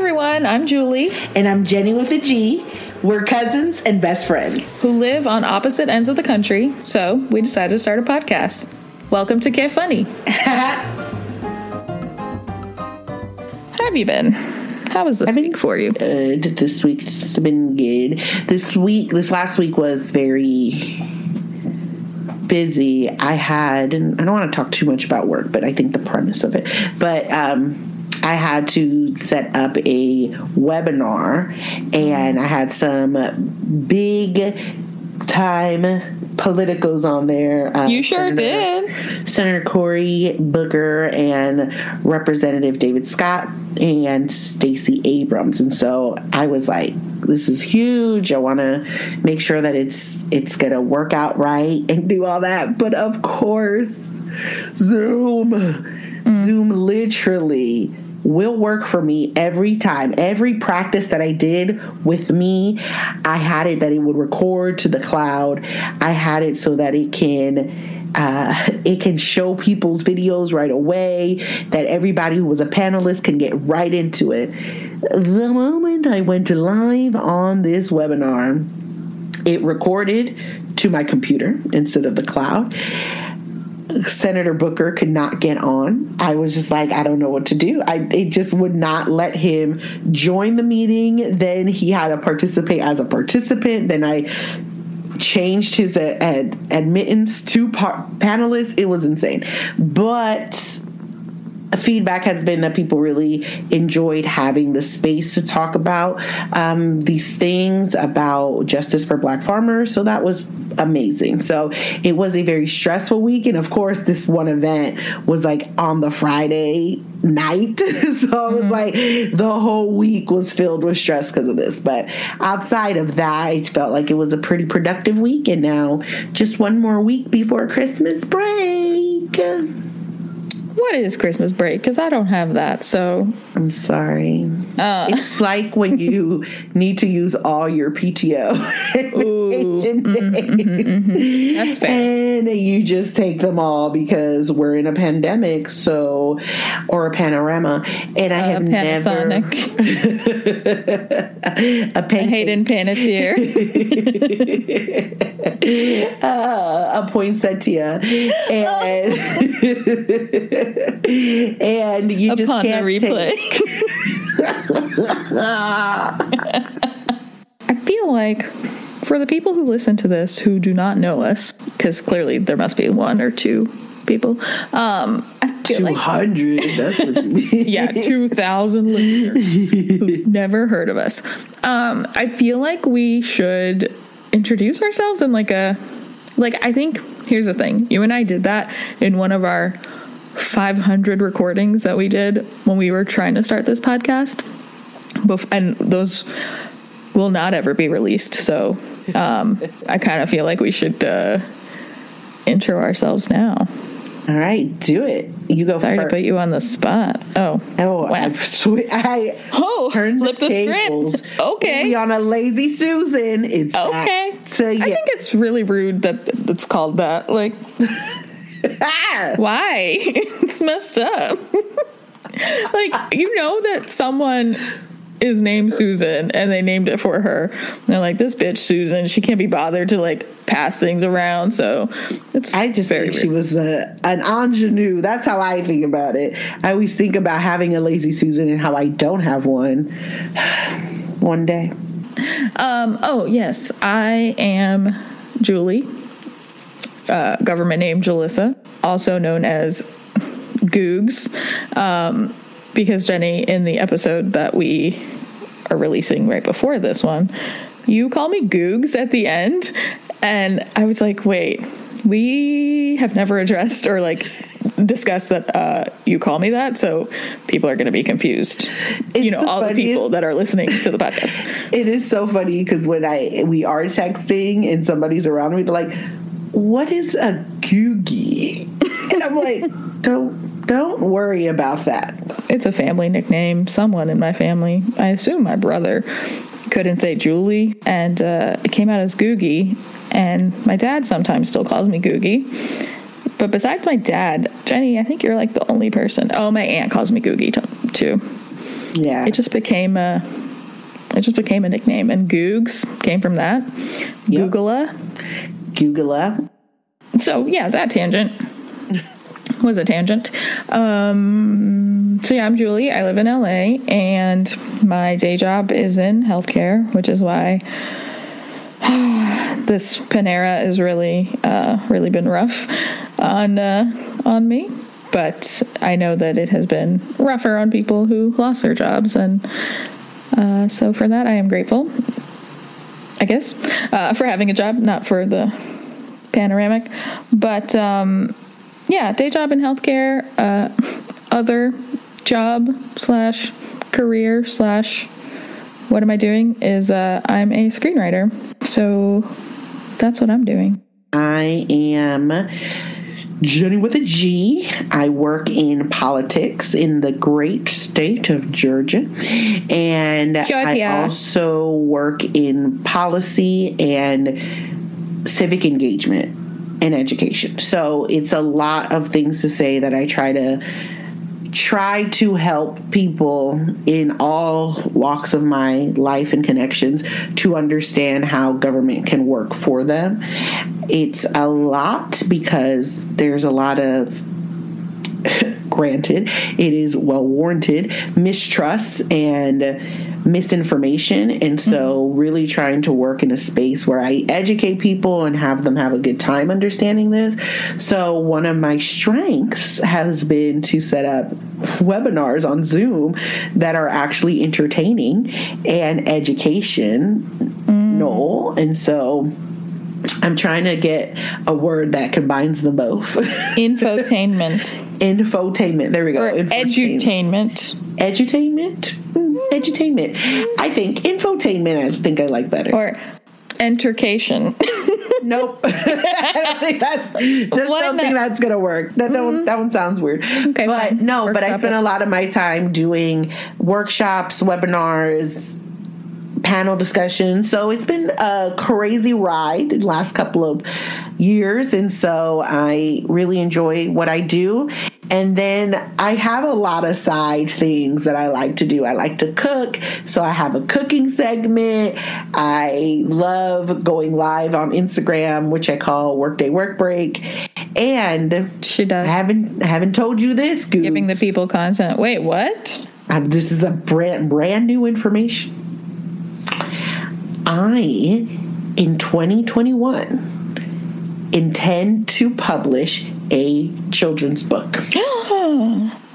everyone. I'm Julie, And I'm Jenny with a G. We're cousins and best friends. who live on opposite ends of the country, so we decided to start a podcast. Welcome to Get Funny. How have you been? How was this week for you? Good. This week's been good. This week, this last week was very busy. I had, and I don't want to talk too much about work, but I think the premise of it. But um, I had to set up a webinar, and I had some big time politicos on there. Uh, You sure Senator- did. Senator Cory Booker and Representative David Scott and Stacey Abrams. And so I was like, this is huge. I want to make sure that it's it's going to work out right and do all that. But of course, Zoom Zoom literally will work for me every time. Every practice that I did with me, I had it that it would record to the cloud. I had it so that it can uh, it can show people's videos right away. That everybody who was a panelist can get right into it. The moment I went live on this webinar, it recorded to my computer instead of the cloud. Senator Booker could not get on. I was just like, I don't know what to do. I it just would not let him join the meeting. Then he had to participate as a participant. Then I changed his uh, ad, admittance to par- panelists. It was insane, but feedback has been that people really enjoyed having the space to talk about um, these things about justice for black farmers. So that was amazing. So it was a very stressful week. And of course this one event was like on the friday night. So it was like the whole week was filled with stress because of this. But outside of that i felt like it was a pretty productive week. And now just one more week before christmas break What is Christmas break? Because I don't have that. So, I'm sorry. uh, It's like when you need to use all your PTO vacation days. That's fair. And you just take them all because we're in a pandemic, so or a panorama. And I uh, have Panasonic, never a pan- Hayden Panettiere. uh, a poinsettia, and and you just Upon the can't replay. I feel like for the people who listen to this who do not know us, because clearly there must be one or two people. Um, I feel Two like. That's what you mean. yeah, two thousand listeners who've never heard of us. Um, I feel like we should introduce ourselves in like a like. I think here's the thing: you and I did that in one of our 500 recordings that we did when we were trying to start this podcast, and those will not ever be released. So um, I kind of feel like we should uh, intro ourselves now. All right, do it. You go Sorry to put you on the spot. Oh, Oh, wow. Sw- I Oh, turned the the script. tables. Okay. we on a lazy Susan. It's Okay. to I think it's really rude that it's called that. Like! why? it's messed up. like, you know that someone is named Susan and they named it for her. And they're like, this bitch Susan, she can't be bothered to like pass things around. So it's I just think she was a, an ingenue. That's how I think about it. I always think about having a lazy Susan and how I don't have one. one day. Um, oh, yes. I am Julie, uh, government name Jalissa, also known as Googs, um, because Jenny, in the episode that we are releasing right before this one, you call me Googs at the end. And I was like, wait, we have never addressed or like discussed that uh, you call me that. So people are going to be confused. you know, the all the people that are listening to the podcast. It is so funny because when I we are texting and somebody's around me, they're like, "What is a googie?" And I'm like, "Don't don't worry about that." It's a family nickname. Someone in my family, I assume my brother, couldn't say Julie, and uh, it came out as Googie. And my dad sometimes still calls me Googie. But besides my dad, Jenny, I think you're like the only person. Oh, my aunt calls me Googie t- too. Yeah. it just became a it just became a nickname and googs came from that Yep. googla Googler. so yeah that tangent was a tangent. Um so yeah i'm julie. I live in la and my day job is in healthcare which is why this panera has really uh really been rough on uh on me. But i know that it has been rougher on people who lost their jobs and uh so for that i am grateful i guess uh for having a job not for the panoramic. But um yeah day job in healthcare uh other job slash career slash what am i doing is uh i'm a screenwriter. So that's what i'm doing. I am Jenny with a G. I work in politics in the great state of Georgia. And I also work in policy and civic engagement and education. So it's a lot of things to say that I try to try to help people in all walks of my life and connections to understand how government can work for them. It's a lot because there's a lot of granted it is well warranted mistrust and misinformation and so mm-hmm. really trying to work in a space where i educate people and have them have a good time understanding this so one of my strengths has been to set up webinars on zoom that are actually entertaining and educational mm. and so I'm trying to get a word that combines them both. infotainment Infotainment. There we go. or Infotainment. edutainment Edutainment. Edutainment. I think infotainment. I think I like better. or entercation nope. I don't think that. Just don't think that's gonna work. That don't. Mm-hmm. That one sounds weird. Okay, but fine. no. But I spend it. a lot of my time doing workshops, webinars, panel discussions. So it's been a crazy ride the last couple of years. And so I really enjoy what I do. And then I have a lot of side things that I like to do. I like to cook. So I have a cooking segment. I love going live on Instagram, which I call Workday Work Break. And she does I haven't I haven't told you this, Googs. giving the people content wait what Um, this is a brand brand new information. I, in 2021, intend to publish a children's book.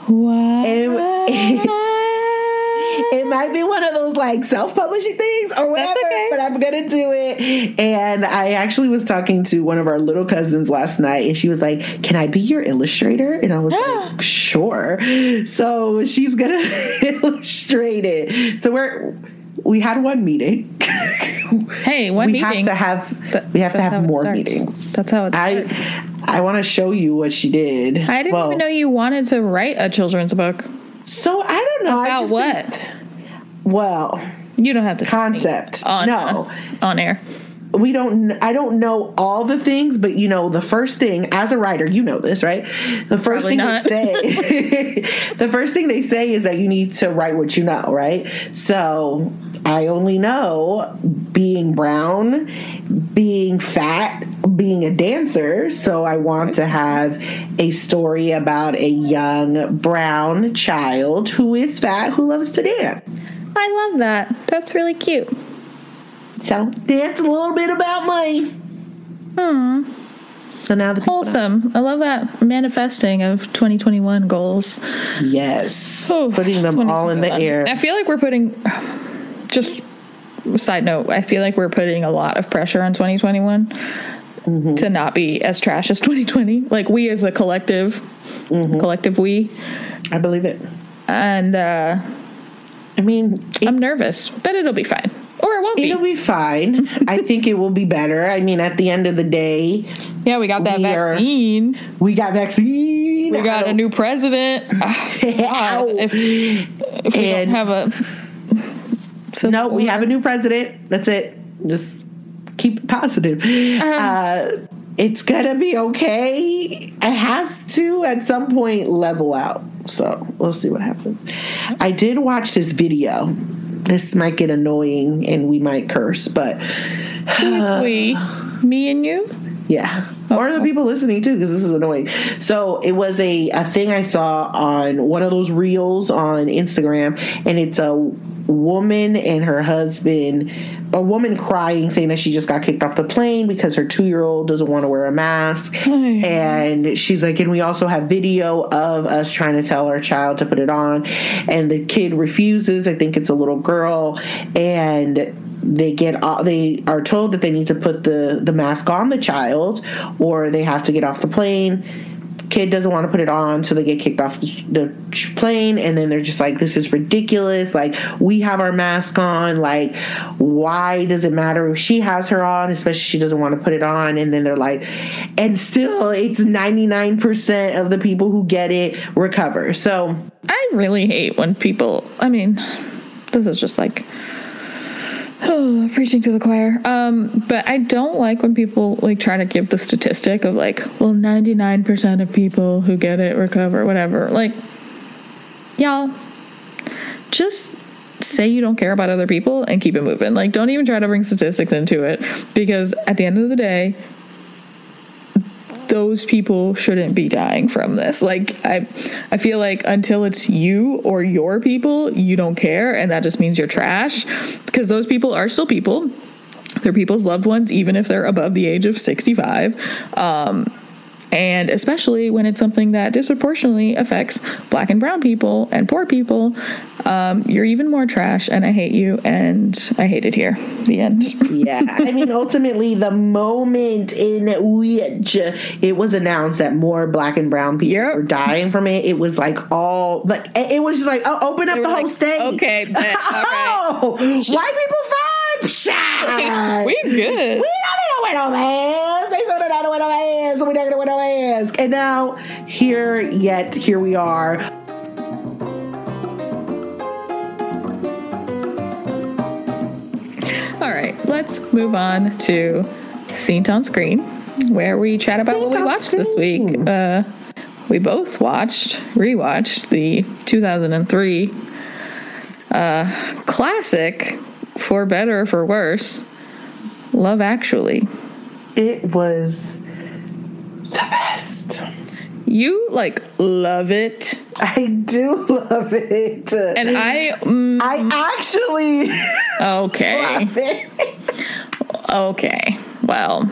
what It, it might be one of those like self-publishing things or whatever, okay. but I'm gonna do it. And I actually was talking to one of our little cousins last night, and she was like, "Can I be your illustrator?" And I was like, "Sure." So she's gonna illustrate it. So we're we had one meeting. hey one we meeting have to have That- we have to have more meetings. that's how it I I want to show you what she did. I didn't Well, even know you wanted to write a children's book. So I don't know About what? think- well, You don't have to concept. on no, on air. We don't. I don't know all the things, but you know, the first thing as a writer, you know this, right? The first Probably thing not. they say, the first thing they say is that you need to write what you know, right? So I only know being brown, being fat, being a dancer. So I want to have a story about a young brown child who is fat who loves to dance. I love that. That's really cute. So dance a little bit about me. Hmm. So now the. Wholesome. I love that manifesting of 2021 goals. Yes. Oh, Putting them all in the air. I feel like we're putting just side note, I feel like we're putting a lot of pressure on 2021 Mm-hmm. to not be as trash as 2020. Like we as a collective, Mm-hmm. collective we. I believe it. And uh I mean, it, I'm nervous, but it'll be fine. Or it won't be. it'll be fine. I think it will be better. I mean, at the end of the day, yeah, we got that we are- vaccine. we got vaccine. We got a new president. Ah, God, if, if we And- have a so no, we have a new president. That's it. Just keep it positive. Uh-huh. Uh, it's gonna be okay. It has to at some point level out. So we'll see what happens. I did watch this video. This might get annoying and we might curse, but Who's we? Me and you? yeah. Or the people listening too, because this is annoying. So it was a, a thing I saw on one of those reels on Instagram, and it's a woman and her husband, a woman crying, saying that she just got kicked off the plane because her two year old doesn't want to wear a mask. and she's like, and we also have video of us trying to tell our child to put it on, and the kid refuses. I think it's a little girl, and they get they are told that they need to put the the mask on the child or they have to get off the plane kid doesn't want to put it on so they get kicked off the, the plane and then they're just like this is ridiculous like we have our mask on like why does it matter if she has her on especially she doesn't want to put it on? And then they're like and still it's 99% of the people who get it recover. So I really hate when people, I mean, this is just like oh, preaching to the choir. Um, but I don't like when people like try to give the statistic of like, well, 99% of people who get it recover, whatever. Like, y'all, just say you don't care about other people and keep it moving. Like, don't even try to bring statistics into it because at the end of the day, those people shouldn't be dying from this. Like I I feel like until it's you or your people, you don't care and that just means you're trash because those people are still people. They're people's loved ones even if they're above the age of 65. Um and especially when it's something that disproportionately affects black and brown people and poor people, um, you're even more trash, and I hate you, and I hate it here. The end. yeah, I mean, ultimately, the moment in which it was announced that more black and brown people Yep. were dying from it, it was like all like it was just like, oh, open up the whole like, state. okay, right. Oh, white people fine. Psha. we good. We don't need no wear no mask. They said they don't wear no mask, so we not gonna wear no mask. And now here, yet here we are. All right, let's move on to Scene on Screen, where we chat about what we watched this week. Uh, we both watched, rewatched the 2003 uh, classic, for better or for worse, Love Actually. It was the best. You like love it, I do love it. and I mm, I actually okay. Okay. Well,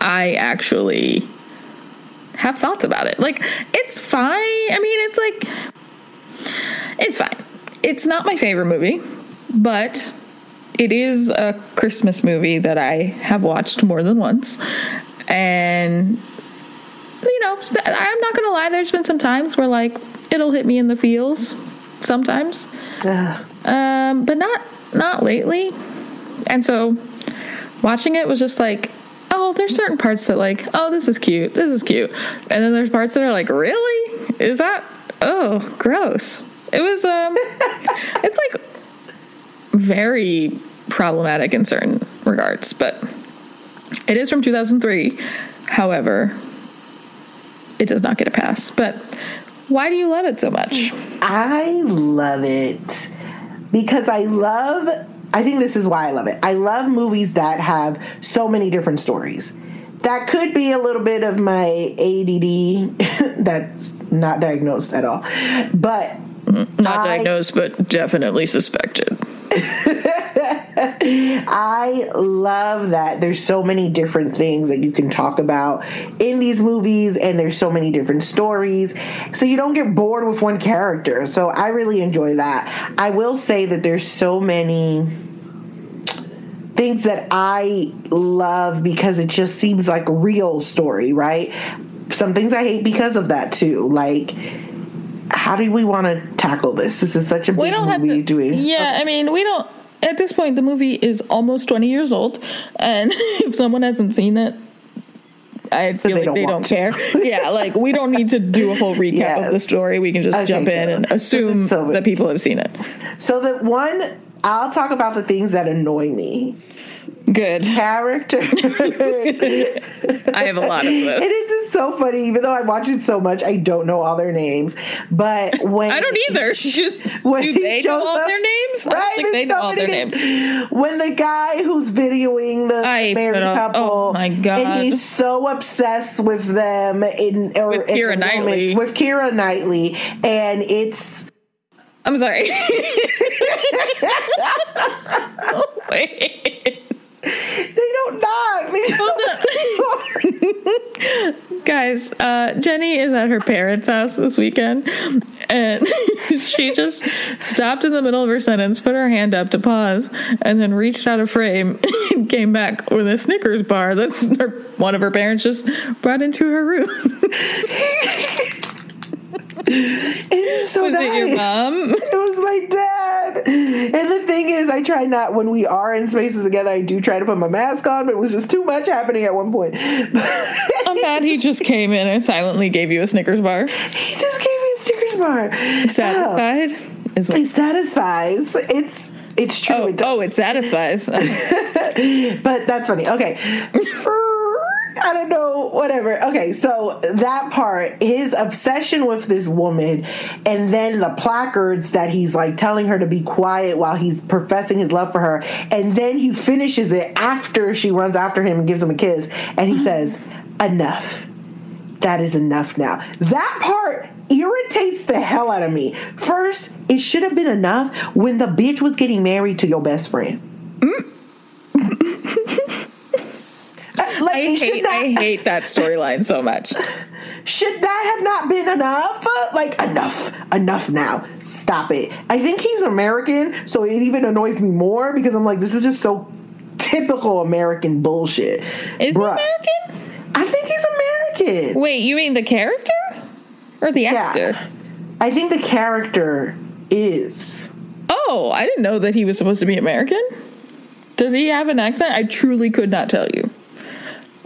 I actually have thoughts about it. Like, it's fine. I mean, it's like, it's fine. It's not my favorite movie, but it is a Christmas movie that I have watched more than once. And, you know, I'm not going to lie, there's been some times where, like, it'll hit me in the feels sometimes um, but not not lately. And so watching it was just like, oh, there's certain parts that like, oh, this is cute, this is cute, and then there's parts that are like, really, is that? Oh, gross. It was um, it's like very problematic in certain regards, but it is from 2003. However, it does not get a pass. But why do you love it so much? I love it because I love. I think this is why I love it. I love movies that have so many different stories. That could be a little bit of my ADD that's not diagnosed at all. But Not I- diagnosed, but definitely suspected. I love that there's so many different things that you can talk about in these movies, and there's so many different stories. So you don't get bored with one character. So I really enjoy that. I will say that there's so many things that I love because it just seems like a real story, right? Some things I hate because of that too. Like, how do we want to tackle this? This is such a We big don't have movie. to. doing Yeah, I mean, we don't. At this point, the movie is almost 20 years old, and if someone hasn't seen it, I feel they like don't they don't to. care. yeah, like we don't need to do a whole recap Yes. of the story. We can just Okay, jump in good. and assume so- that people have seen it. So that one I'll talk about the things that annoy me. Good. Character. I have a lot of those. It is just so funny, even though I watch it so much, I don't know all their names. But when I don't either. Just, when do they know all up- their names? I Right, think they there's know so all their names. When the guy who's videoing the I married put oh couple, oh my God. and he's so obsessed with them in or With in Keira the moment- Knightley. with Keira Knightley, and it's I'm sorry. oh, wait. Don't Guys, uh, Jenny is at her parents' house this weekend, and she just stopped in the middle of her sentence, put her hand up to pause, and then reached out of frame and came back with a Snickers bar that's her, one of her parents just brought into her room. It's so Was it your mom? It was my dad. And the thing is, I try not, when we are in spaces together, I do try to put my mask on, but it was just too much happening at one point. I'm mad he just came in and silently gave you a Snickers bar. he just gave me a Snickers bar. Oh, Satisfied is what. it satisfies. It's it's true. Oh, it oh, it satisfies. but that's funny. Okay. I don't know, whatever. Okay, so that part, his obsession with this woman, and then the placards that he's like telling her to be quiet while he's professing his love for her, and then he finishes it after she runs after him and gives him a kiss, and he says, Enough. That is enough now. That part irritates the hell out of me. First, it should have been enough when the bitch was getting married to your best friend. Uh, like, I hate, not- I hate that storyline so much. Should that have not been enough? Like enough, enough now. Stop it. I think he's American, so it even annoys me more because I'm like, this is just so typical American bullshit. Is Bruh, he American? I think he's American. Wait, you mean the character or the actor? Yeah, I think the character is. Oh, I didn't know that he was supposed to be American. Does he have an accent? I truly could not tell you.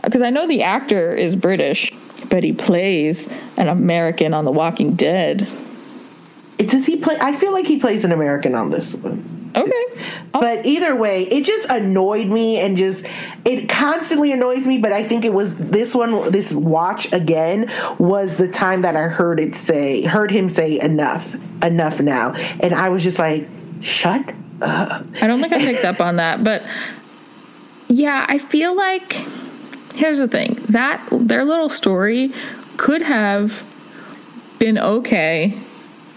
Because I know the actor is British, but he plays an American on The Walking Dead. Does he play? I feel like he plays an American on this one. Okay. Oh, But either way, it just annoyed me and just it constantly annoys me. But I think it was this one, this watch again was the time that I heard it say, heard him say enough, enough now, and I was just like, shut up. I don't think I picked up on that, but yeah, I feel like here's the thing. That their little story could have been okay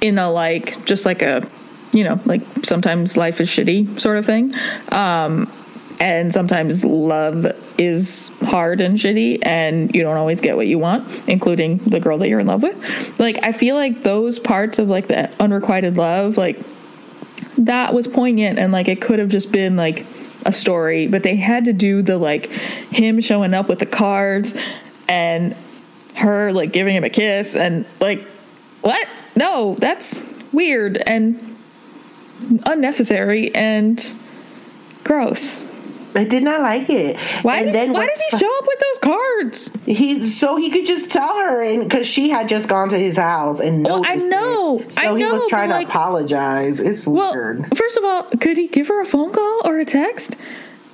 in a like just like a you know like sometimes life is shitty sort of thing. Um and sometimes love is hard and shitty and you don't always get what you want including the girl that you're in love with. Like i feel like those parts of like the unrequited love like that was poignant and like it could have just been like a story but they had to do the like him showing up with the cards and her like giving him a kiss and like what? No that's weird and unnecessary and gross I did not like it. why, and did, then why does he show up with those cards He so he could just tell her, and because she had just gone to his house and Well, I noticed it. know, so I he know, was trying to like- apologize. It's well weird. first of all could he give her a phone call or a text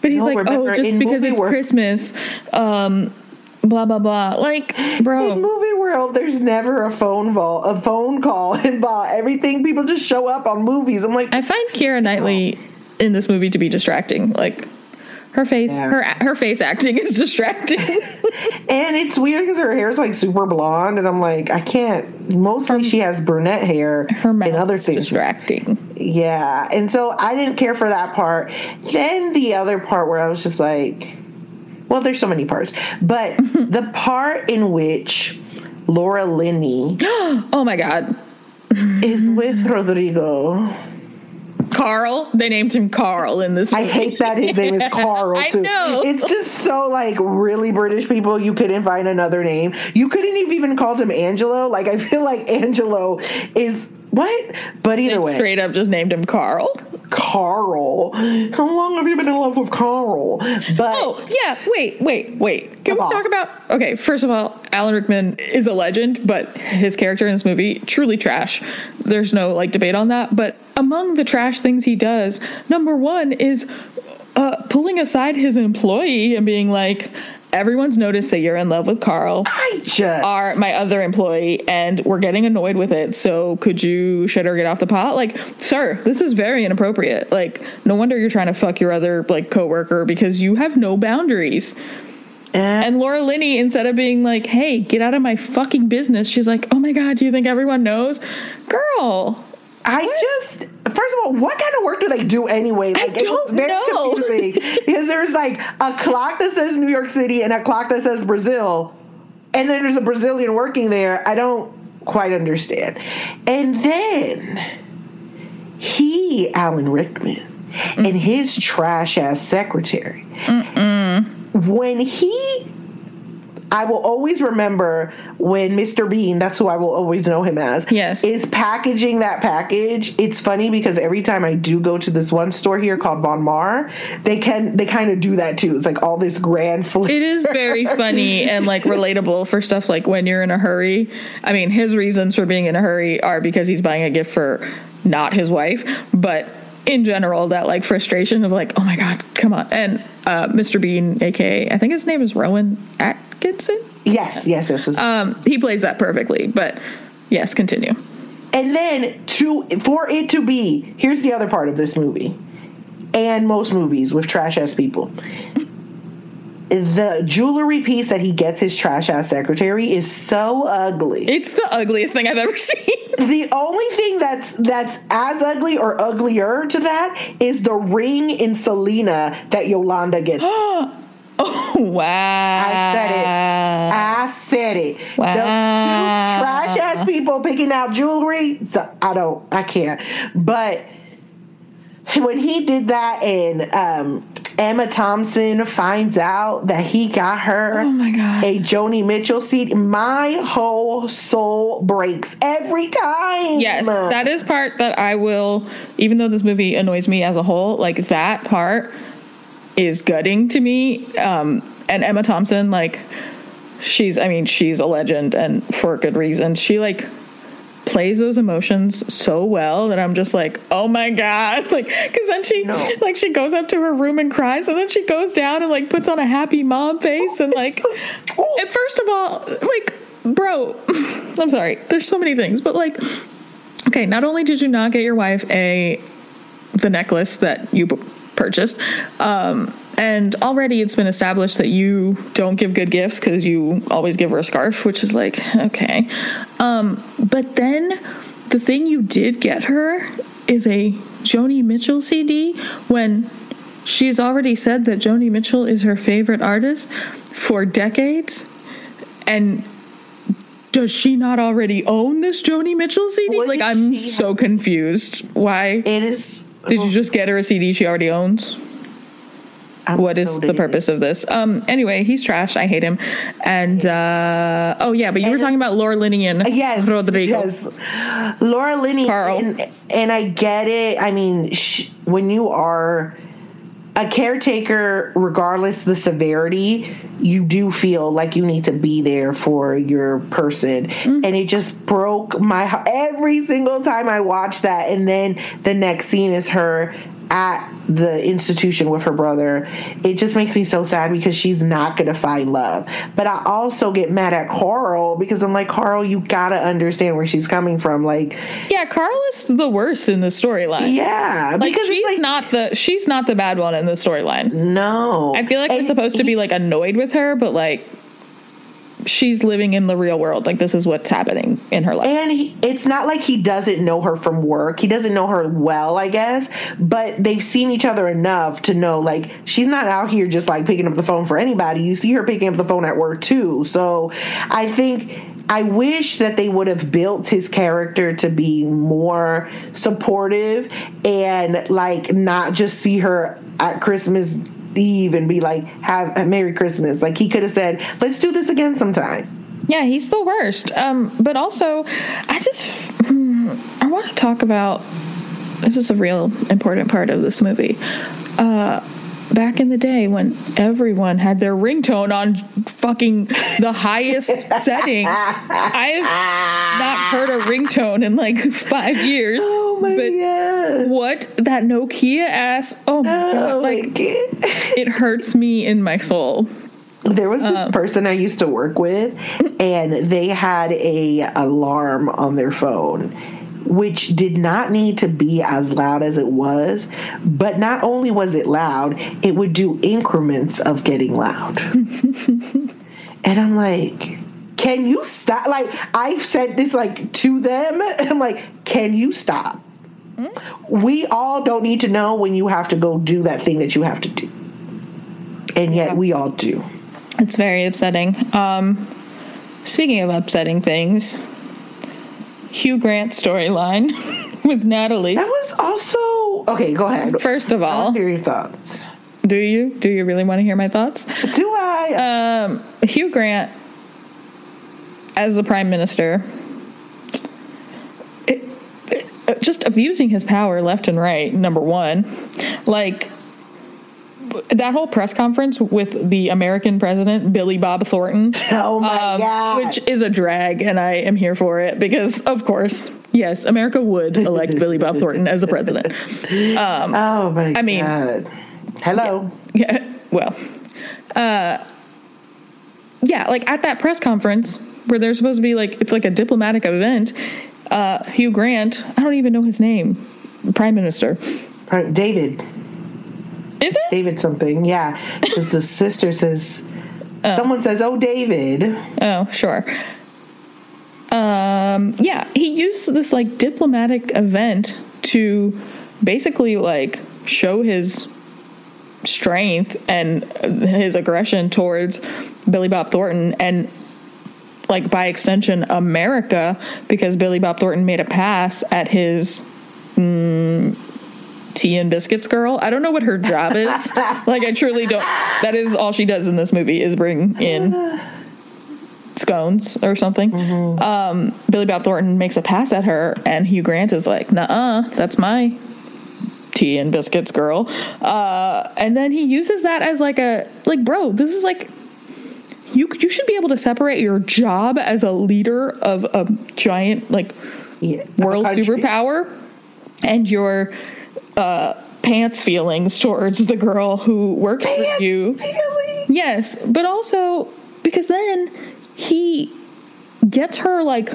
but he's No, like remember, oh just because it's world- christmas um blah blah blah like bro, In movie world, there's never a phone call, a phone call involved. Everything people just show up on movies. I'm like, I find Keira Knightley in this movie to be distracting. Like her face, Yeah. her her face acting is distracting. and it's weird because her hair is like super blonde, and I'm like, I can't. Mostly, she has brunette hair her mouth and other things. distracting. Yeah, and so I didn't care for that part. Then the other part where I was just like, well, there's so many parts, but the part in which Laura Linney Oh my god, is with Rodrigo. Carl! They named him Carl in this. I hate that his name is Carl I too. know. It's just so like really British people. You couldn't find another name. You couldn't have even called him Angelo. Like I feel like Angelo is what? But either way, Straight up, just named him Carl. Carl. How long have you been in love with Carl? But Oh, yeah. Wait, wait, wait. Can we on. talk about. Okay, first of all, Alan Rickman is a legend, but his character in this movie, truly trash. There's no like debate on that. But among the trash things he does, number one is uh, pulling aside his employee and being like, everyone's noticed that you're in love with Carl. I just are my other employee and we're getting annoyed with it so could you shut or get off the pot? Like sir this is very inappropriate. Like no wonder you're trying to fuck your other like coworker because you have no boundaries. And and laura linney instead of being like hey get out of my fucking business she's like oh my god do you think everyone knows? Girl I just first of all, what kind of work do they do anyway? Like it was don't very know. confusing because there's like a clock that says New York City and a clock that says Brazil, and then there's a Brazilian working there. I don't quite understand. And then he, Alan Rickman, and mm. his trash ass secretary, when he I will always remember when Mr. Bean, that's who I will always know him as, Yes. is packaging that package. It's funny because every time I do go to this one store here called Bon Mar, they can they kind of do that too. It's like all this grand it is very funny and like relatable for stuff like when you're in a hurry i mean his reasons for being in a hurry are because he's buying a gift for not his wife but in general that like frustration of like oh my god come on and uh, mr bean aka i think his name is rowan atkinson Yes, yes, yes. yes. um, he plays that perfectly but yes continue and then to for it to be, here's the other part of this movie, and most movies with trash ass people. The jewelry piece that he gets his trash ass secretary is so ugly. it's the ugliest thing i've ever seen the only thing that's that's as ugly or uglier to that is the ring in Selena that Yolanda gets. oh wow I said it. I said it. Wow. Those two trash ass people picking out jewelry. So I don't. I can't. But when he did that, and um, Emma Thompson finds out that he got her Oh my God. a Joni Mitchell seat, my whole soul breaks every time. Yes, that is part that I will, even though this movie annoys me as a whole, like that part is gutting to me. Um, and Emma Thompson, like, she's, I mean, she's a legend and for good reason. She, like, plays those emotions so well that I'm just like, oh my God. Like, cause then she, No. like, she goes up to her room and cries and then she goes down and, like, puts on a happy mom face and, like, Oh. and first of all, like, bro, I'm sorry. There's so many things, but like, okay, not only did you not get your wife a the necklace that you purchased, um, and already it's been established that you don't give good gifts because you always give her a scarf, which is like okay. Um, but then the thing you did get her is a Joni Mitchell CD when she's already said that Joni Mitchell is her favorite artist for decades, and does she not already own this Joni Mitchell CD? Like, I'm so confused. Why It is. Did you just get her a CD she already owns? I'm What is so the dated. purpose of this? Um. Anyway, he's trash. I hate him. And uh oh yeah, but you were talking about Laura Linney and Yes, Rodrigo. yes. Laura Linney, Carl. and, and I get it. I mean, sh- when you are a caretaker, regardless the severity, you do feel like you need to be there for your person, Mm-hmm. and it just broke my heart every single time I watched that. And then the next scene is her at the institution with her brother. It just makes me so sad because she's not going to find love. But I also get mad at Carl because I'm like, Carl, you got to understand where she's coming from. Like, Yeah, Carl is the worst in the storyline. yeah, Like because she's like, not the she's not the bad one in the storyline. no. I feel like we're And supposed to be like annoyed with her, but like she's living in the real world. Like this is what's happening in her life. And he, it's not like he doesn't know her from work. He doesn't know her well, I guess, but they've seen each other enough to know like she's not out here just like picking up the phone for anybody. You see her picking up the phone at work too. So I think I wish that they would have built his character to be more supportive and like not just see her at Christmas Eve and be like, have a Merry Christmas. Like he could have said, let's do this again sometime. Yeah, he's the worst. Um, but also, I just I want to talk about this is a real important part of this movie. Uh, back in the day when everyone had their ringtone on fucking the highest setting, I've not heard a ringtone in like five years. Oh my god. what that Nokia ass? Oh my god! Oh my Like god. it hurts me in my soul. There was Um, this person I used to work with, and they had a alarm on their phone, which did not need to be as loud as it was. But not only was it loud, it would do increments of getting loud. and I'm like, can you stop? Like I've said this like to them. I'm like, can you stop? We all don't need to know when you have to go do that thing that you have to do. And yet Yeah. we all do. It's very upsetting. Um, speaking of upsetting things, Hugh Grant storyline with Natalie. That was also okay. Go ahead. First of all, hear your thoughts. do you do you really want to hear my thoughts? Do I? Um, Hugh Grant as the prime minister, it, it- just abusing his power left and right. Number one, like that whole press conference with the American president Billy Bob Thornton. oh my um, god! which is a drag, and I am here for it because, of course, yes, America would elect Billy Bob Thornton as the president. oh my I mean- god! Hello. Yeah, well, uh, yeah, like at that press conference where they're supposed to be like, it's like a diplomatic event. Uh, Hugh Grant, I don't even know his name, prime minister. David. Is it? David something. Yeah, because the sister says. Someone says, "Oh, David." Oh, sure. Um, yeah, he used this like diplomatic event to basically like show his strength and his aggression towards Billy Bob Thornton and like by extension America because Billy Bob Thornton made a pass at his mm, tea and biscuits girl. I don't know what her job is. like I truly don't that is all she does in this movie is bring in scones or something. Um, Billy Bob Thornton makes a pass at her, and Hugh Grant is like, "Nah, that's my tea and biscuits girl." Uh, and then he uses that as like a like, bro, this is like. You, you should be able to separate your job as a leader of a giant like Yeah, world country. superpower and your uh, pants feelings towards the girl who works for you. Really? Yes, but also because then he gets her like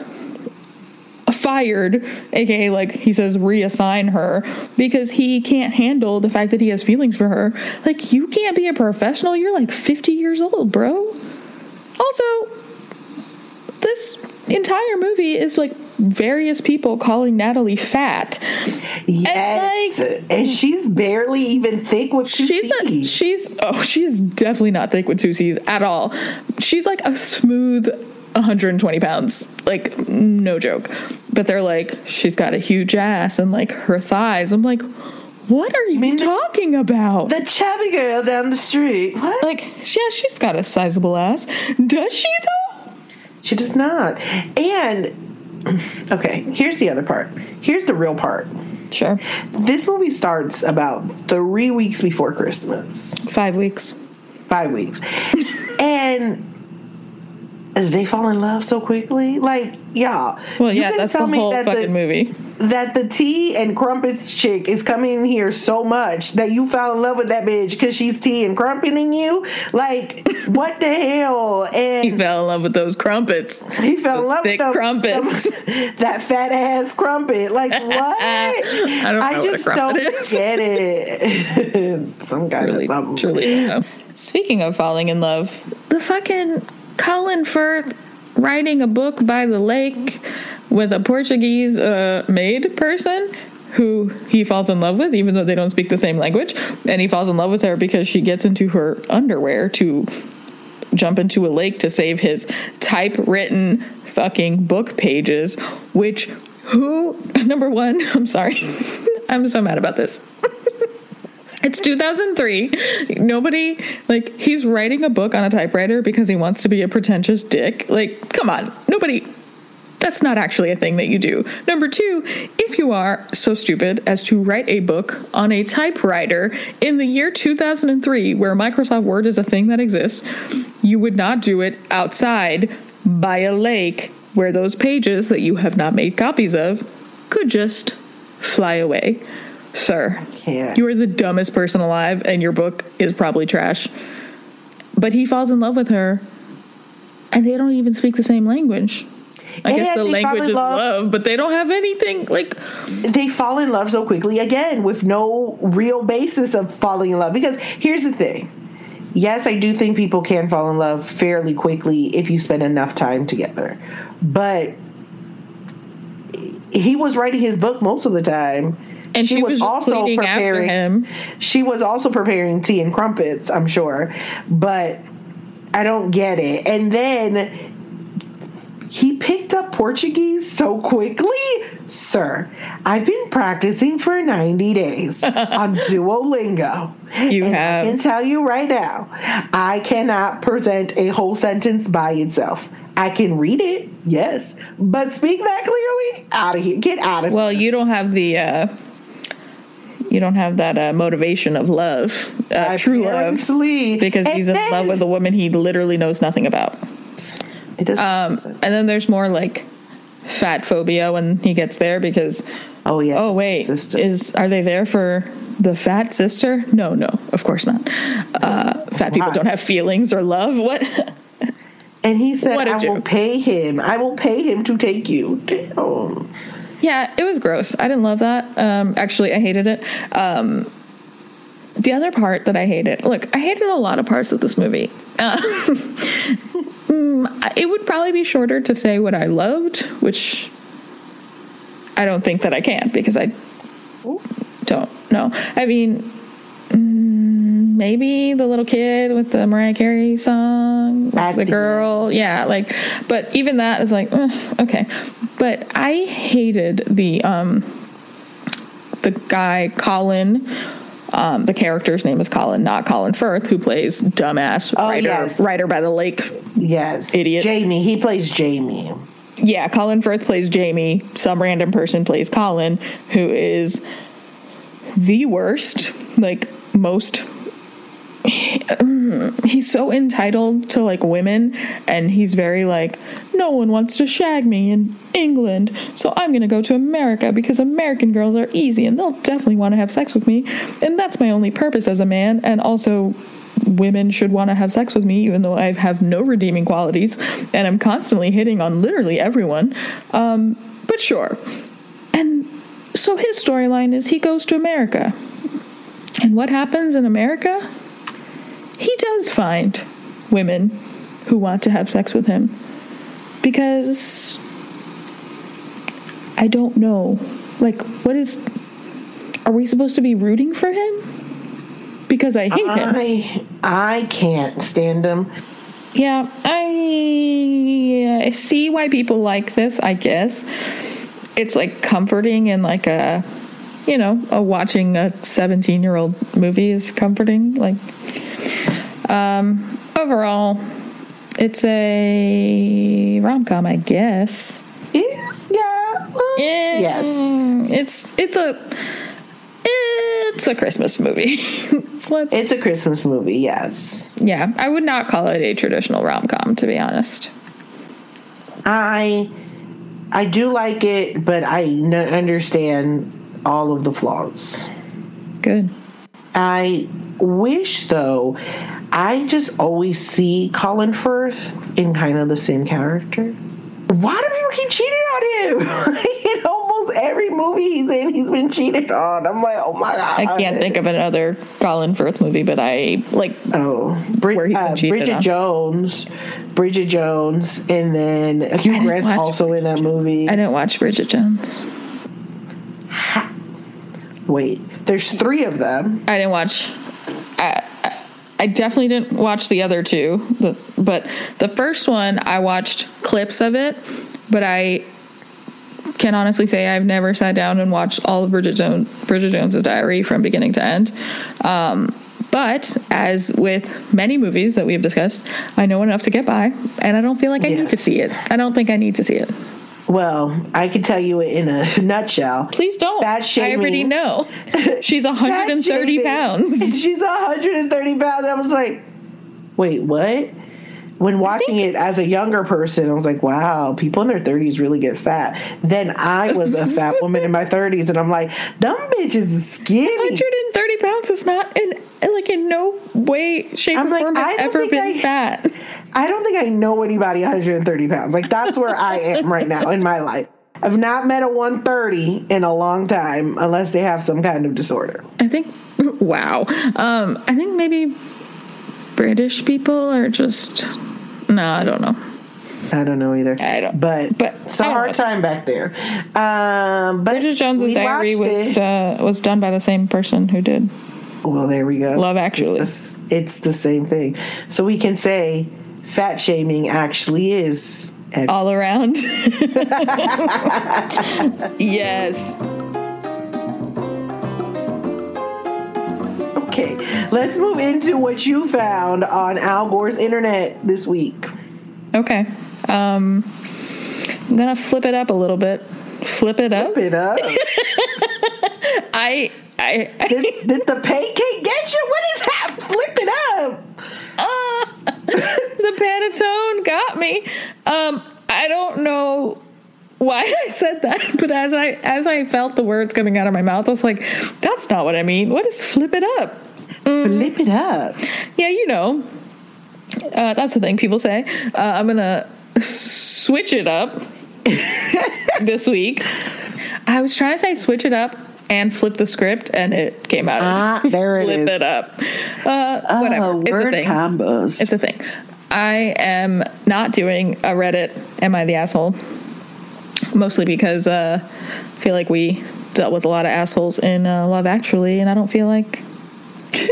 fired, aka like he says reassign her because he can't handle the fact that he has feelings for her. Like you can't be a professional. You're like 50 years old, bro. Also, this entire movie is like various people calling Natalie fat. Yes, like- and she's barely even thick with two She's a, Cs. she's oh she's definitely not thick with two C's at all. She's like a smooth 120 pounds, like no joke. But they're like she's got a huge ass and like her thighs. I'm like, what are you mean talking about? the chubby girl down the street. What? like yeah, she's got a sizable ass. Does she though? She does not. And okay, here's the other part. Here's the real part. Sure, This movie starts about three weeks before Christmas. five weeks. Five weeks. and they fall in love so quickly. Like, y'all. Well, yeah, that's the whole that fucking the, movie. That the tea and crumpets chick is coming in here so much that you fell in love with that bitch because she's tea and crumpeting you. Like, what the hell? And he fell in love with those crumpets. he fell in love thick with them- crumpets. them- that fat ass crumpet. Like what? I don't know what a just crumpet don't is. get it. Some kind Truly, of something. truly. no. Speaking of falling in love, the fucking Colin Firth writing a book by the lake with a Portuguese uh, maid person who he falls in love with, even though they don't speak the same language. And he falls in love with her because she gets into her underwear to jump into a lake to save his typewritten fucking book pages, which who number one, I'm sorry. I'm so mad about this. It's 2003. Nobody, like, he's writing a book on a typewriter because he wants to be a pretentious dick. Like, come on. Nobody, That's not actually a thing that you do. Number two, if you are so stupid as to write a book on a typewriter in the year 2003, where Microsoft Word is a thing that exists, you would not do it outside by a lake where those pages that you have not made copies of could just fly away. Sir, you are the dumbest person alive, and your book is probably trash. But he falls in love with her, and they don't even speak the same language. I And guess the language is love. love, but they don't have anything like. they fall in love so quickly again with no real basis of falling in love. Because here's the thing. Yes, I do think people can fall in love fairly quickly if you spend enough time together. But he was writing his book most of the time. And she, was, just cleaning after him. She was also preparing tea and crumpets, I'm sure. But I don't get it. And then he picked Portuguese so quickly. Sir, I've been practicing for 90 days on Duolingo. You and have. I can tell you right now, I cannot present a whole sentence by itself. I can read it, yes, but speak that clearly, out of here. Get out of Well, you don't have the. uh you don't have that uh, motivation of love, uh, true love, because And he's in then- love with a woman he literally knows nothing about. It Um, and then there's more like fat phobia when he gets there because oh yeah. oh wait sister. is are they there for the fat sister? No, no, of course not. Uh, fat people don't have feelings or love. What? and he said, "I will pay him. I will pay him to take you." Damn. yeah, it was gross. I didn't love that. Um, actually, I hated it. Um, the other part that I hated, look, I hated a lot of parts of this movie. Uh, mm, it would probably be shorter to say what I loved, which I don't think that I can because I don't know. I mean, mm, maybe the little kid with the Mariah Carey song, At the the girl, yeah, like, but even that is like, okay. But I hated the um the guy Colin. Um, the character's name is Colin, not Colin Firth, who plays dumbass Oh, writer, yes. writer by the lake Yes, Idiot. Jamie. He plays Jamie. yeah, Colin Firth plays Jamie. Some random person plays Colin, who is the worst. Like most, he's so entitled to like women, and he's very like, no one wants to shag me in England, so I'm gonna go to America because American girls are easy and they'll definitely want to have sex with me, and that's my only purpose as a man, and also women should want to have sex with me, even though I have no redeeming qualities and I'm constantly hitting on literally everyone. Um, but sure. And so his storyline is he goes to America. And what happens in America? He does find women who want to have sex with him. Because I don't know. Like, what is. Are we supposed to be rooting for him? Because I hate him. I I can't stand him. Yeah, I, I see why people like this, I guess. It's like comforting and like a, you know, a watching a 17 year old movie is comforting. Like, um, overall, it's a rom com, I guess. Yeah, yeah. well, Yes. It's, it's a, it's a Christmas movie. Let's, It's a Christmas movie, yes. yeah, I would not call it a traditional rom com, to be honest. I I do like it, but I n- understand all of the flaws. Good. I wish though, I just always see Colin Firth in kind of the same character. Why do people keep cheating on him? in almost every movie he's in, he's been cheated on. I'm like, oh my god! I can't think of another Colin Firth movie, but I like. Oh, Brid- Where he's been uh, Bridget on. Jones, Bridget Jones, and then Hugh Grant's also in that movie. I didn't watch Bridget Jones. Wait, there's three of them. I didn't watch. I, I- I definitely didn't watch the other two, the, but the first one I watched clips of it, but I can honestly say I've never sat down and watched all of Bridget Jones Bridget Jones's Diary from beginning to end. Um, but as with many movies that we've discussed, I know enough to get by, and I don't feel like I need to see it. I don't think I need to see it. Well, I can tell you it in a nutshell. Please don't. Fat I already know. She's 130 pounds. She's 130 pounds. I was like, wait, what? When watching it as a younger person, I was like, wow, people in their 30s really get fat. Then I was a fat woman in my 30s, and I'm like, dumb bitches is skinny. 130 pounds is not in like in no way, shape, I'm or like, form I has don't ever been I- fat. I don't think I know anybody 130 pounds. Like, that's where I am right now in my life. I've not met a 130 in a long time unless they have some kind of disorder. I think. Wow. Um, I think maybe British people are just. No, I don't know. I don't know either. I don't- But, but it's a hard know. time back there. Um, but Bridget Jones's Diary was uh, was done by the same person who did Well, there we go. Love Actually. It's, it's the same thing. So we can say fat shaming actually is. all around. yes. Okay, let's move into what you found on Al Gore's internet this week. Okay. Um, I'm gonna flip it up a little bit. Flip it up. Flip it up. I. I. did, did the pancake get you? What is that? Flip it up. Ah, the Panatone got me. Um, I don't know why I said that, but as I as I felt the words coming out of my mouth, I was like, "That's not what I mean. What is flip it up?" Flip it up. Yeah, you know, uh, that's the thing people say. Uh, I'm gonna switch it up this week. I was trying to say switch it up and flip the script, and it came out Ah, as there it flip is. it up. Uh, whatever, Oh, it's a thing. combos. It's a thing. I am not doing a Reddit. Am I the asshole? Mostly because uh, I feel like we dealt with a lot of assholes in uh, Love Actually, and I don't feel like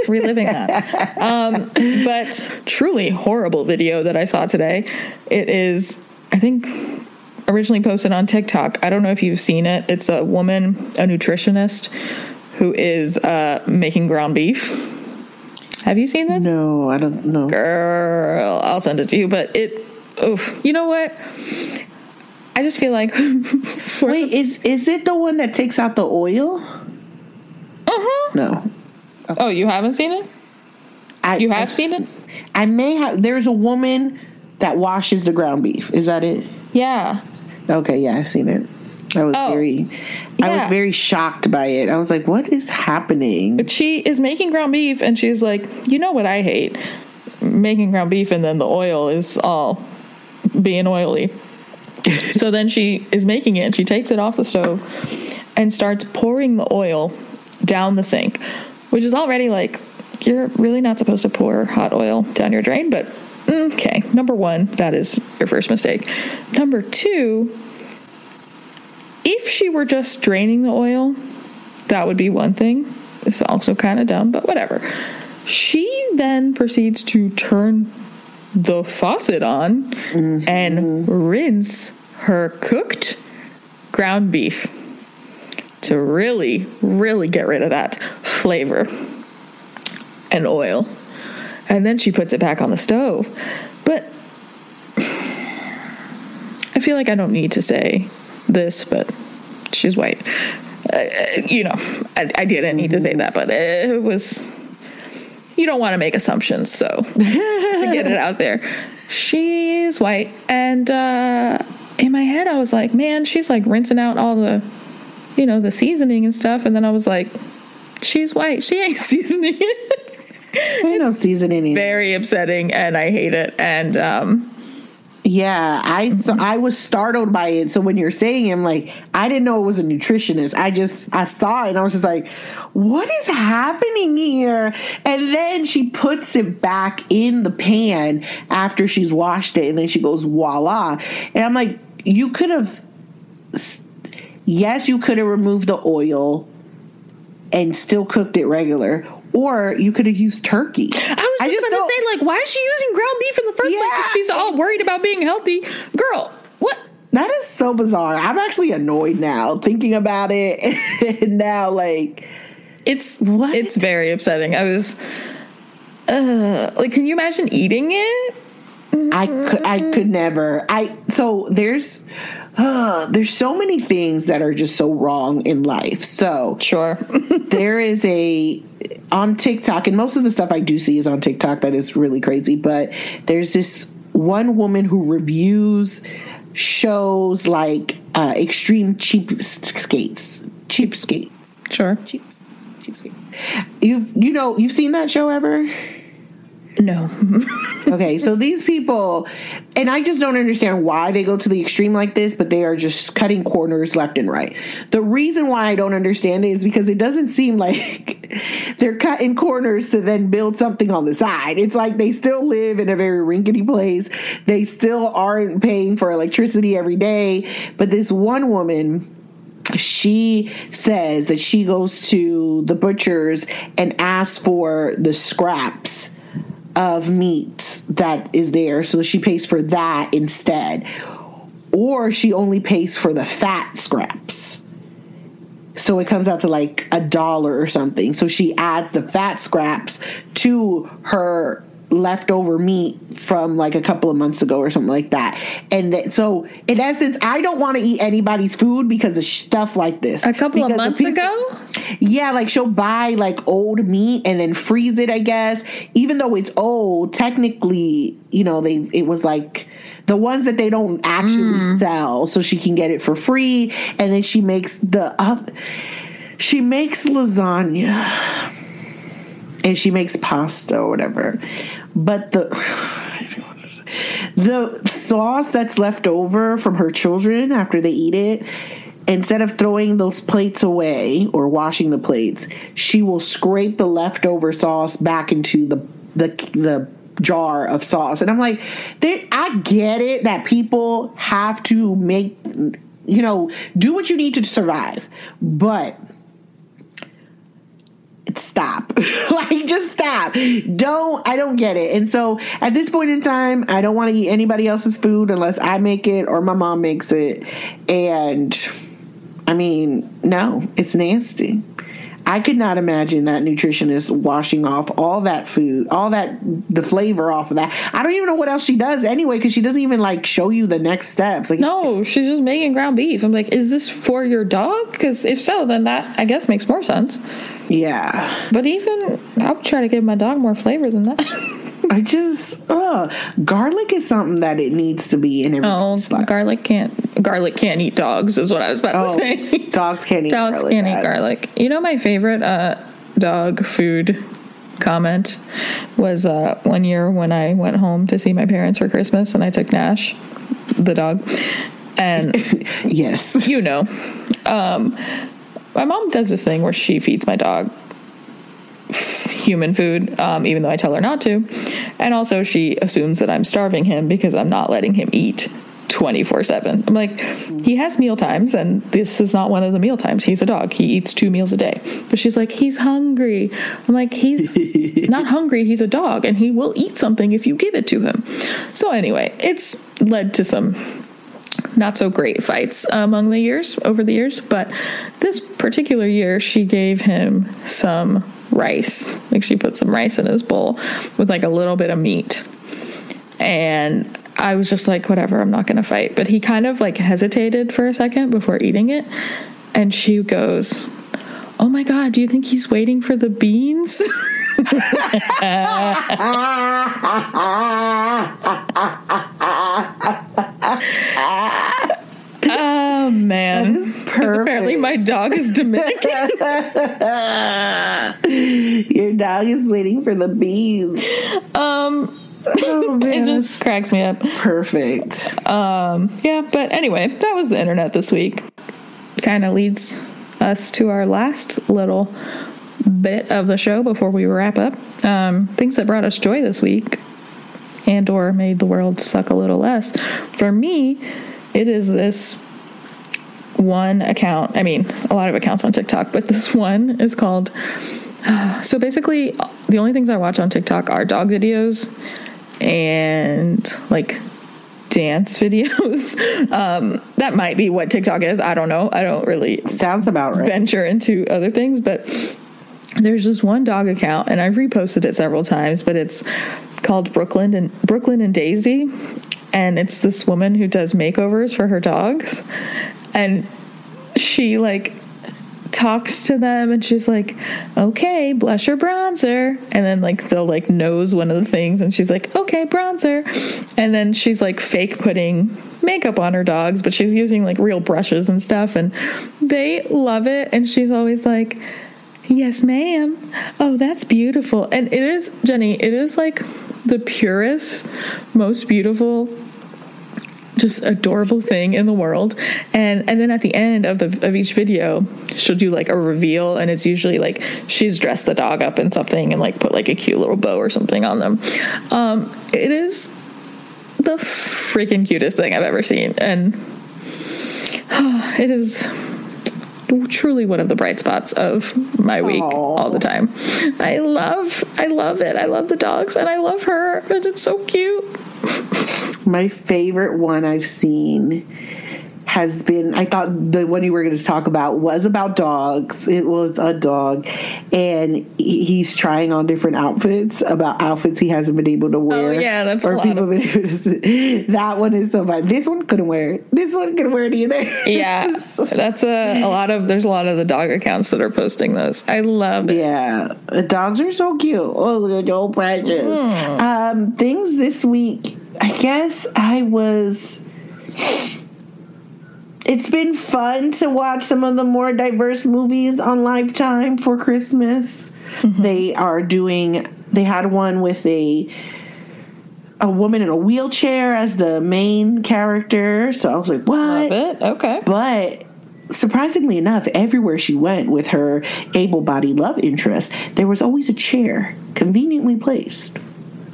reliving that. Um, but truly horrible video that I saw today. It is, I think, originally posted on TikTok. I don't know if you've seen it. It's a woman, a nutritionist, who is uh, making ground beef. Have you seen this? no, I don't know. girl i'll send it to you but it oof, you know what i just feel like Wait, is is it the one that takes out the oil? uh-huh. No. oh you haven't seen it I, you have I, seen it I may have. There's a woman that washes the ground beef. Is that it? yeah Okay, yeah, I've seen it. I was Oh, very, I was very shocked by it. I was like, "What is happening?" but she is making ground beef and she's like you know what i hate making ground beef and then the oil is all being oily so then she is making it and she takes it off the stove and starts pouring the oil down the sink which is already like you're really not supposed to pour hot oil down your drain but okay number one that is your first mistake. Number two if she were just draining the oil that would be one thing. It's also kind of dumb but whatever. She then proceeds to turn the faucet on and mm-hmm. rinse her cooked ground beef to really, really get rid of that flavor and oil. And then she puts it back on the stove. But I feel like I don't need to say this, but she's white. Uh, you know, I, I didn't need to say that, but it was. You don't want to make assumptions, so to get it out there. She's white, and uh, in my head, I was like, man, she's like rinsing out all the, you know, the seasoning and stuff. And then I was like, she's white, she ain't seasoning it. Ain't no seasoning. Very upsetting, and I hate it. And um, Yeah, I so I was startled by it. So when you're saying it, I'm like, I didn't know it was a nutritionist. I just I saw it and I was just like, what is happening here? And then she puts it back in the pan after she's washed it, and then she goes voila. And I'm like, you could have, yes, you could have removed the oil and still cooked it regular. Or you could have used turkey. I was just, just about don't- to say, like, why is she using ground beef in the first place? If she's all worried about being healthy, girl. What? That is so bizarre. I'm actually annoyed now thinking about it. and now, like, It's What? it's very upsetting. I was uh like can you imagine eating it? I could, I could never. I so there's uh, there's so many things that are just so wrong in life. So Sure. there is a on TikTok, and most of the stuff I do see is on TikTok that is really crazy. But there's this one woman who reviews shows like uh, extreme cheap skates, cheap skate, sure. cheap, cheap skates. You you know you've seen that show ever? No. Okay, so these people, and I just don't understand why they go to the extreme like this, but they are just cutting corners left and right. The reason why I don't understand it is because it doesn't seem like they're cutting corners to then build something on the side. It's like they still live in a very rinkety place. They still aren't paying for electricity every day. But this one woman, she says that she goes to the butchers and asks for the scraps of meat that is there. So she pays for that instead. Or she only pays for the fat scraps. So it comes out to like a dollar or something. So she adds the fat scraps to her leftover meat from like a couple of months ago or something like that. And that, so in essence i don't want to eat anybody's food because of stuff like this. A couple of Because the months people- ago? yeah, like she'll buy like old meat and then freeze it, I guess. Even though it's old, technically, you know, they it was like the ones that they don't actually sell so she can get it for free. And then she makes the uh, she makes lasagna and she makes pasta or whatever. But the the sauce that's left over from her children after they eat it instead of throwing those plates away or washing the plates she will scrape the leftover sauce back into the the the jar of sauce and i'm like they, i get it that people have to make you know do what you need to survive but stop. Like just stop. Don't i don't get it. And so at this point in time i don't want to eat anybody else's food unless i make it or my mom makes it. And i mean no it's nasty. I could not imagine that nutritionist washing off all that food all that the flavor off of that. I don't even know what else she does anyway because she doesn't even like show you the next steps. Like No, she's just making ground beef. I'm like, is this for your dog? Because if so, then that I guess makes more sense. Yeah But even I would try to give my dog more flavor than that. i just uh garlic is something that it needs to be in oh, everybody's life garlic can't garlic can't eat dogs is what I was about Oh, to say. dogs can't eat Dogs garlic. can't eat garlic. You know, my favorite uh, dog food comment was uh, one year when I went home to see my parents for Christmas and I took Nash, the dog, and Yes. you know, um, my mom does this thing where she feeds my dog human food, um, even though I tell her not to. And also, she assumes that I'm starving him because I'm not letting him eat 24 7. I'm like, he has meal times, and this is not one of the meal times. He's a dog. He eats two meals a day. But she's like, he's hungry. I'm like, he's not hungry. He's a dog, and he will eat something if you give it to him. So, anyway, it's led to some not so great fights among the years over the years but this particular year she gave him some rice. Like she put some rice in his bowl with like a little bit of meat. And i was just like whatever i'm not gonna fight. But he kind of like hesitated for a second before eating it. And she goes oh my god do you think he's waiting for the beans oh man That is 'Cause apparently perfect. My dog is dominican? Your dog is waiting for the bees. um Oh it just cracks me up. Perfect. Um, yeah but anyway that was the internet this week. Kind of leads us to our last little bit of the show before we wrap up. Um, things that brought us joy this week and or made the world suck a little less. For me it is this one account i mean a lot of accounts on tiktok but this one is called so basically the only things i watch on tiktok are dog videos and like dance videos um that might be what tiktok is i don't know i don't really Sounds about right. venture into other things, but there's this one dog account, and I've reposted it several times, but it's called Brooklyn and Brooklyn and Daisy, and it's this woman who does makeovers for her dogs, and she like talks to them and she's like, okay, blush or bronzer. And then like they'll like nose one of the things and she's like, okay, bronzer. And then she's like fake putting makeup on her dogs, but she's using like real brushes and stuff. And they love it. And she's always like, yes, ma'am. Oh, that's beautiful. And it is, Jenny, it is like the purest, most beautiful just adorable thing in the world. And and then at the end of the of each video, she'll do like a reveal, and it's usually like she's dressed the dog up in something and like put like a cute little bow or something on them. Um, it is the freaking cutest thing I've ever seen, and oh, it is truly one of the bright spots of my week Aww. all the time. I love I love it. I love the dogs and I love her and it's so cute. My favorite one I've seen has been I thought the one you were going to talk about was about dogs. It was a dog and he's trying on different outfits about outfits he hasn't been able to wear. Oh, yeah, that's a lot people of- been able to, That one is so fun. This one couldn't wear it. This one couldn't wear it either. Yeah, that's a, a lot of. There's a lot of the dog accounts that are posting those. I love it. Yeah, the dogs are so cute. Oh, they're so precious. Hmm. Um, things this week. I guess I was. It's been fun to watch some of the more diverse movies on Lifetime for Christmas. Mm-hmm. They are doing. They had one with a a woman in a wheelchair as the main character. So I was like, what? Love it. Okay. But surprisingly enough, everywhere she went with her able bodied love interest, there was always a chair conveniently placed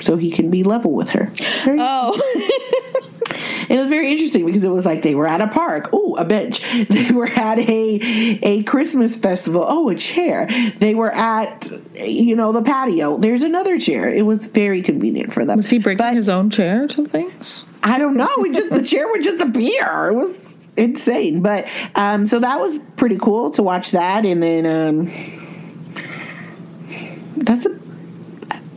so he can be level with her. Very- Oh, it was very interesting because it was like they were at a park. Oh, a bench. They were at a a Christmas festival. Oh, a chair. They were at you know the patio. There's another chair. It was very convenient for them. was he breaking But- his own chair or something? I don't know. We just the chair would just appear. It was insane. But um, so that was pretty cool to watch that, and then um, that's a.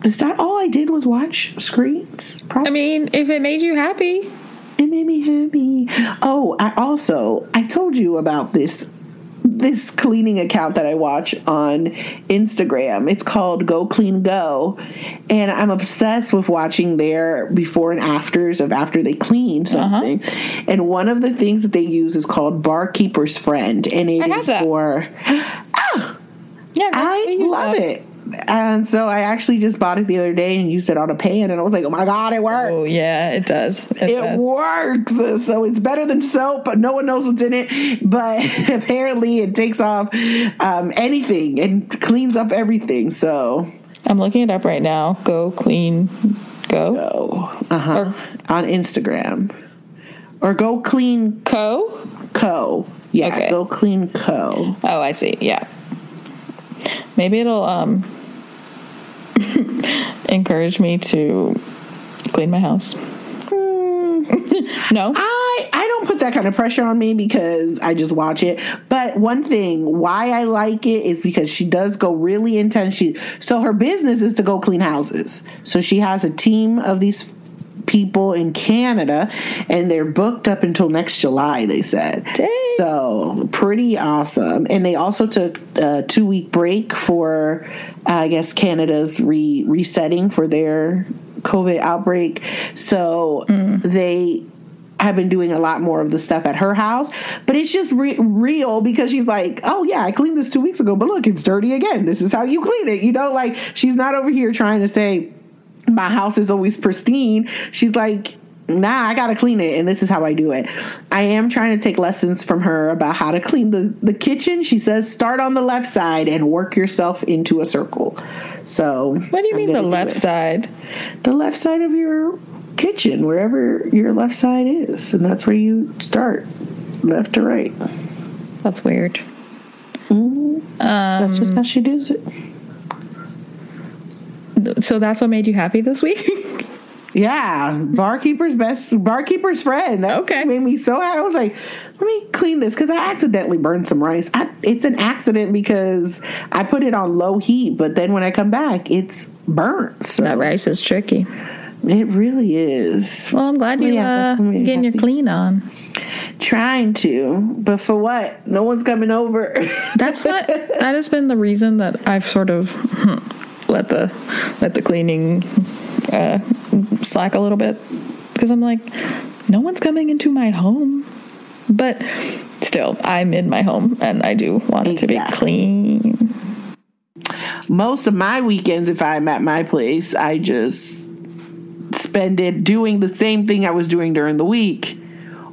Is that all I did was watch screens? I mean, if it made you happy, it made me happy. Oh, I also I told you about this this cleaning account that I watch on Instagram. It's called Go Clean Go. And I'm obsessed with watching their before and afters of after they clean something. And one of the things that they use is called Barkeeper's Friend. And it is that. for ah, yeah, I love have- it. And so I actually just bought it the other day and used it on a pan and I was like, oh my God, it works. Oh yeah, it does. It, It does. works. So it's better than soap, but no one knows what's in it. But apparently it takes off um, anything and cleans up everything. So, I'm looking it up right now. Go clean, go oh, uh-huh. Or- on Instagram. Or go clean co. co. Yeah, Okay. go clean co. Oh, I see. Yeah, maybe it'll um encourage me to clean my house. Hmm. no, I I don't put that kind of pressure on me because I just watch it. But one thing why I like it is because she does go really intense. She so her business is to go clean houses. So she has a team of these people in Canada and they're booked up until next July they said. Dang. So pretty awesome. And they also took a 2 week break for uh, I guess Canada's re resetting for their COVID outbreak. So they have been doing a lot more of the stuff at her house, but it's just re- real because she's like, "Oh yeah, I cleaned this 2 weeks ago, but look, it's dirty again. This is how you clean it." You know, like she's not over here trying to say my house is always pristine. She's like, nah, I gotta clean it, and this is how I do it. I am trying to take lessons from her about how to clean the, the kitchen. She says, start on the left side and work yourself into a circle. So, what do you I'm mean the left it. side? The left side of your kitchen, wherever your left side is, and that's where you start, left to right. That's weird. Mm-hmm. that's just um, how she does it. So that's what made you happy this week? Yeah, barkeeper's best, barkeeper's friend. That Okay. made me so happy. I was like, let me clean this because I accidentally burned some rice. I, it's an accident because I put it on low heat, but then when I come back, it's burnt. So that rice is tricky. It really is. Well, I'm glad you Yeah, uh, really getting your clean on. Trying to, but for what? No one's coming over. That's what that has been the reason that I've sort of let the let the cleaning uh, slack a little bit because I'm like, no one's coming into my home, but still, I'm in my home and I do want it to be clean. Most of my weekends, if I'm at my place, I just spend it doing the same thing I was doing during the week,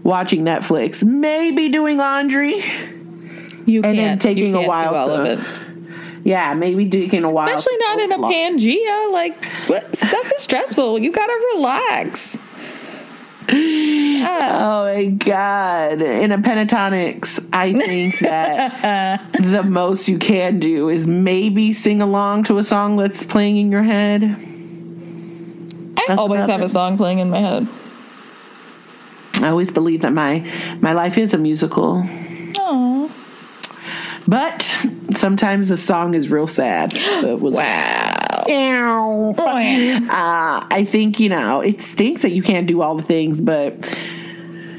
watching Netflix, maybe doing laundry. You And then taking you a while do all to- of it, Yeah, maybe taking a while. especially not in a Pangea. Like, what stuff is stressful. You gotta relax. Uh. Oh my god! In a pentatonics, I think that the most you can do is maybe sing along to a song that's playing in your head. I That's always have it. a song playing in my head. I always believe that my my life is a musical, Oh, but sometimes the song is real sad. So it was wow. Ow. Uh, I think you know it stinks that you can't do all the things, but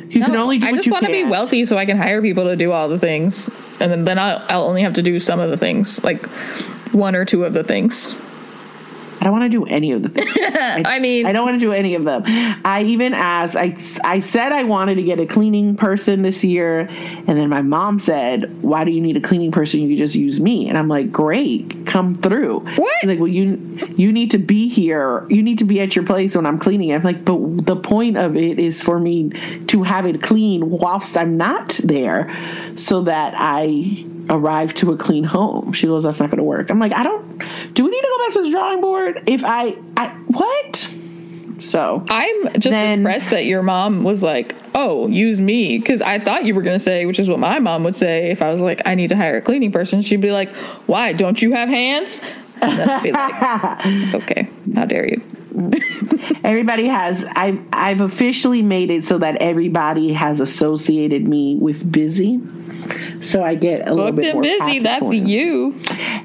you can only do I just want to be wealthy so I can hire people to do all the things, and then, then I'll, I'll only have to do some of the things, like one or two of the things. I don't want to do any of the things. I mean, I don't want to do any of them. I even asked, I, I said I wanted to get a cleaning person this year. And then my mom said, Why do you need a cleaning person? You could just use me. And I'm like, Great, come through. What? She's like, Well, you, you need to be here. You need to be at your place when I'm cleaning. I'm like, But the point of it is for me to have it clean whilst I'm not there so that I arrive to a clean home. She goes, That's not going to work. I'm like, I don't, do we need to go back to the drawing board? If I, I, what? So I'm just then- impressed that your mom was like, "Oh, use me," because I thought you were gonna say, which is what my mom would say if I was like, "I need to hire a cleaning person." She'd be like, "Why? Don't you have hands?" And I'd be like, "Okay, how dare you?" Everybody has I've I've officially made it so that everybody has associated me with busy. So I get a little bit more busy. That's you.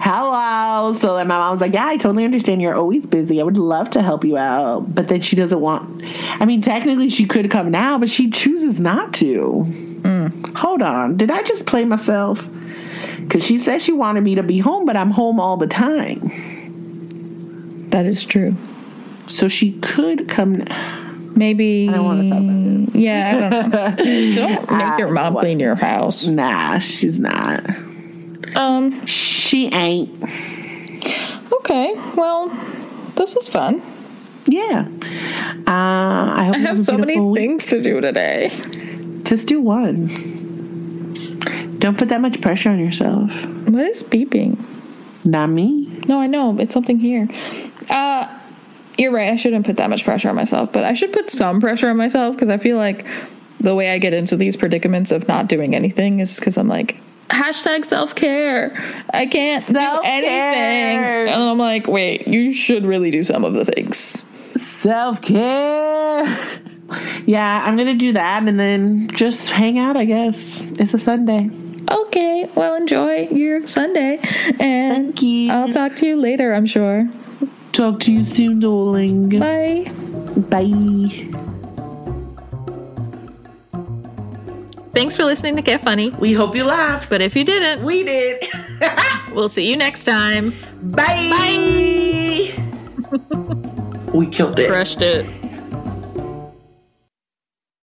Hello. So then my mom was like, Yeah, I totally understand you're always busy. I would love to help you out. But then she doesn't want I mean, technically she could come now, but she chooses not to. Mm. Hold on. Did I just play myself? Because she said she wanted me to be home, but I'm home all the time. That is true. So she could come. Maybe. I don't wanna talk about Yeah, I don't know. don't make your mom clean your house. Nah, she's not. Um. She ain't. Okay. Well, this was fun. Yeah. Uh, I hope I you have so many week. things to do today. Just do one. Don't put that much pressure on yourself. What is beeping? Not me. No, I know. It's something here. Uh, you're right. I shouldn't put that much pressure on myself, but I should put some pressure on myself because I feel like the way I get into these predicaments of not doing anything is because I'm like, hashtag self care. I can't do Self-care. anything. And I'm like, wait, you should really do some of the things. Self care. Yeah, I'm gonna do that and then just hang out. I guess it's a Sunday. Okay, well, enjoy your Sunday. And Thank you. I'll talk to you later, I'm sure. Talk to you soon, darling. Bye. Bye. Thanks for listening to Get Funny. We hope you laughed. But if you didn't, We did. we'll see you next time. Bye. Bye. we killed it. Crushed it.